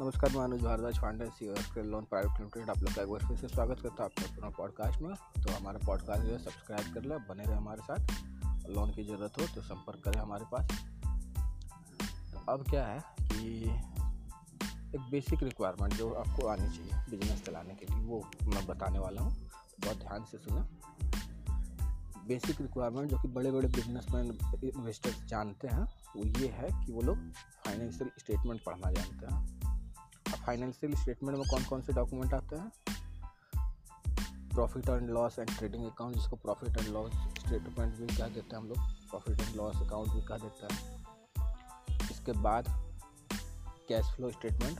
नमस्कार, मैं Anuj Bhardwaj founder C loan private limited आप लोग का एक बार फिर से स्वागत करता हूँ आपके अपना पॉडकास्ट में। तो हमारा पॉडकास्ट जो है सब्सक्राइब कर ले, बने रहे हमारे साथ। लोन की ज़रूरत हो तो संपर्क करें हमारे पास। तो अब क्या है कि एक बेसिक रिक्वायरमेंट जो आपको आनी चाहिए बिज़नेस चलाने के लिए, वो मैं बताने वाला हूँ। बहुत ध्यान से सुना। बेसिक रिक्वायरमेंट जो कि बड़े बड़े बिजनेसमैन इन्वेस्टर्स जानते हैं, वो ये है कि वो लोग फाइनेंशियल स्टेटमेंट पढ़ना जानते हैं। फाइनेंशियल स्टेटमेंट में कौन कौन से डॉक्यूमेंट आते हैं? Profit and loss and trading account जिसको प्रॉफिट एंड लॉस स्टेटमेंट भी कह देते हैं हम लोग? प्रॉफिट एंड लॉस अकाउंट भी कह देते हैं? इसके बाद कैश फ्लो स्टेटमेंट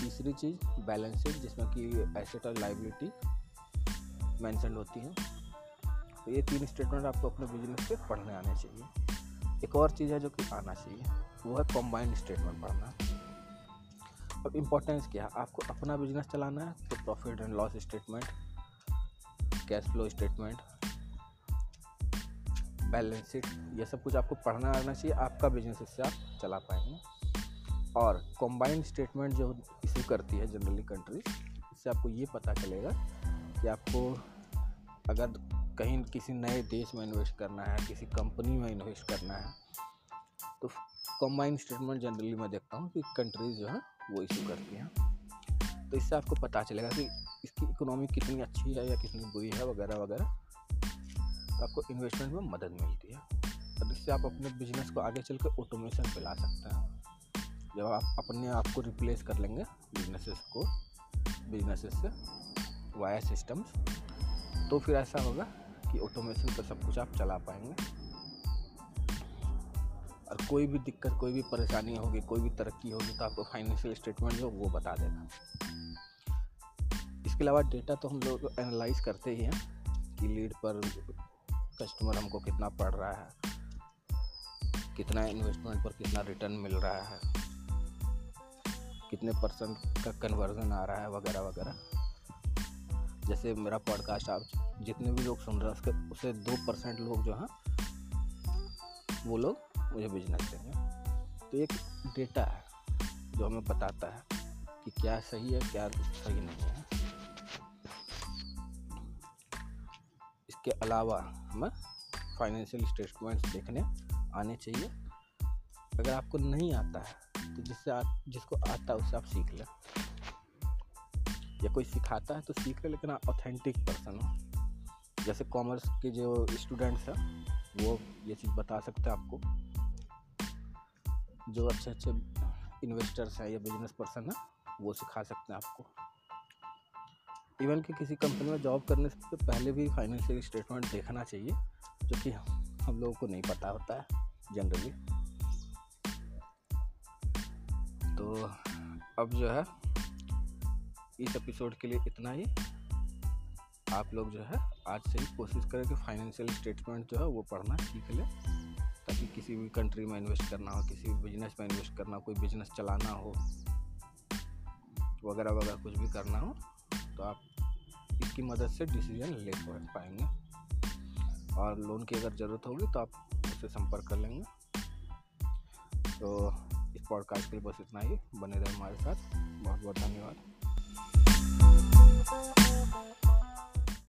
तीसरी चीज़ बैलेंस शीट जिसमें कि एसेट और लाइबिलिटी मैंसन होती है। तो ये तीन स्टेटमेंट आपको अपने बिज़नेस से पढ़ने आने चाहिए। एक और चीज़ है जो कि आना चाहिए, वो है कॉम्बाइंड स्टेटमेंट पढ़ना। अब इम्पोर्टेंस क्या है? आपको अपना बिज़नेस चलाना है तो profit and loss statement cash flow statement balance sheet ये सब कुछ आपको पढ़ना आना चाहिए। आपका बिज़नेस इससे आप चला पाएँगे। और कॉम्बाइंड स्टेटमेंट जो इशू करती है जनरली कंट्री इससे आपको ये पता चलेगा कि आपको अगर कहीं किसी नए देश में इन्वेस्ट करना है, किसी कंपनी में इन्वेस्ट करना है तो कॉम्बाइंड स्टेटमेंट जनरली मैं देखता हूँ कि कंट्रीज़ जो है वो इशू करती हैं। तो इससे आपको पता चलेगा कि इसकी इकोनॉमी कितनी अच्छी है या कितनी बुरी है वगैरह वगैरह। तो आपको इन्वेस्टमेंट में मदद मिलती है। और इससे आप अपने बिज़नेस को आगे चल कर ऑटोमेशन पे ला सकते हैं। जब आप अपने आप को रिप्लेस कर लेंगे बिजनेसेस को बिजनेसेस से वाया सिस्टम्स तो फिर ऐसा होगा कि ऑटोमेशन पर सब कुछ आप चला पाएँगे। कोई भी दिक्कत, कोई भी परेशानी होगी, कोई भी तरक्की होगी तो आपको फाइनेंशियल स्टेटमेंट जो वो बता देगा। इसके अलावा डेटा तो हम लोग एनालाइज करते ही हैं कि लीड पर कस्टमर हमको कितना पड़ रहा है, कितना इन्वेस्टमेंट पर कितना रिटर्न मिल रहा है, कितने परसेंट का कन्वर्जन आ रहा है वगैरह वगैरह। जैसे मेरा पॉडकास्ट आप जितने भी लोग सुन रहे हैं, उसके, उससे दो परसेंट लोग जो हैं, वो लोग मुझे बिज़नेस देंगे तो एक डेटा है, जो हमें बताता है कि क्या सही है, क्या सही नहीं है। इसके अलावा हमें फाइनेंशियल स्टेटमेंट्स देखने आने चाहिए। अगर आपको नहीं आता है तो जिससे आप जिसको आता है उससे आप सीख लें। या कोई सिखाता है तो सीख ले, लेकिन आप ऑथेंटिक पर्सन हो। जैसे कॉमर्स के जो स्टूडेंट्स हैं, वो ये चीज़ बता सकते हैं आपको। जो अच्छे अच्छे इन्वेस्टर्स हैं या बिज़नेस पर्सन हैं, वो सिखा सकते हैं आपको। इवन कि किसी कंपनी में जॉब करने से पहले भी फाइनेंशियल स्टेटमेंट देखना चाहिए, जो कि हम लोगों को नहीं पता होता है जनरली तो अब जो है, इस एपिसोड के लिए इतना ही। आप लोग जो है, आज से ही कोशिश करें कि फाइनेंशियल स्टेटमेंट जो है, वो पढ़ना सीख लें। ताकि किसी भी कंट्री में इन्वेस्ट करना हो, किसी भी बिज़नेस में इन्वेस्ट करना हो, कोई बिज़नेस चलाना हो, वगैरह वगैरह कुछ भी करना हो तो आप इसकी मदद से डिसीज़न ले पाएँगे। और लोन की अगर ज़रूरत होगी तो आप उससे संपर्क कर लेंगे। तो इस पॉडकास्ट के लिए बस इतना ही। बने रहे हमारे साथ। बहुत बहुत धन्यवाद।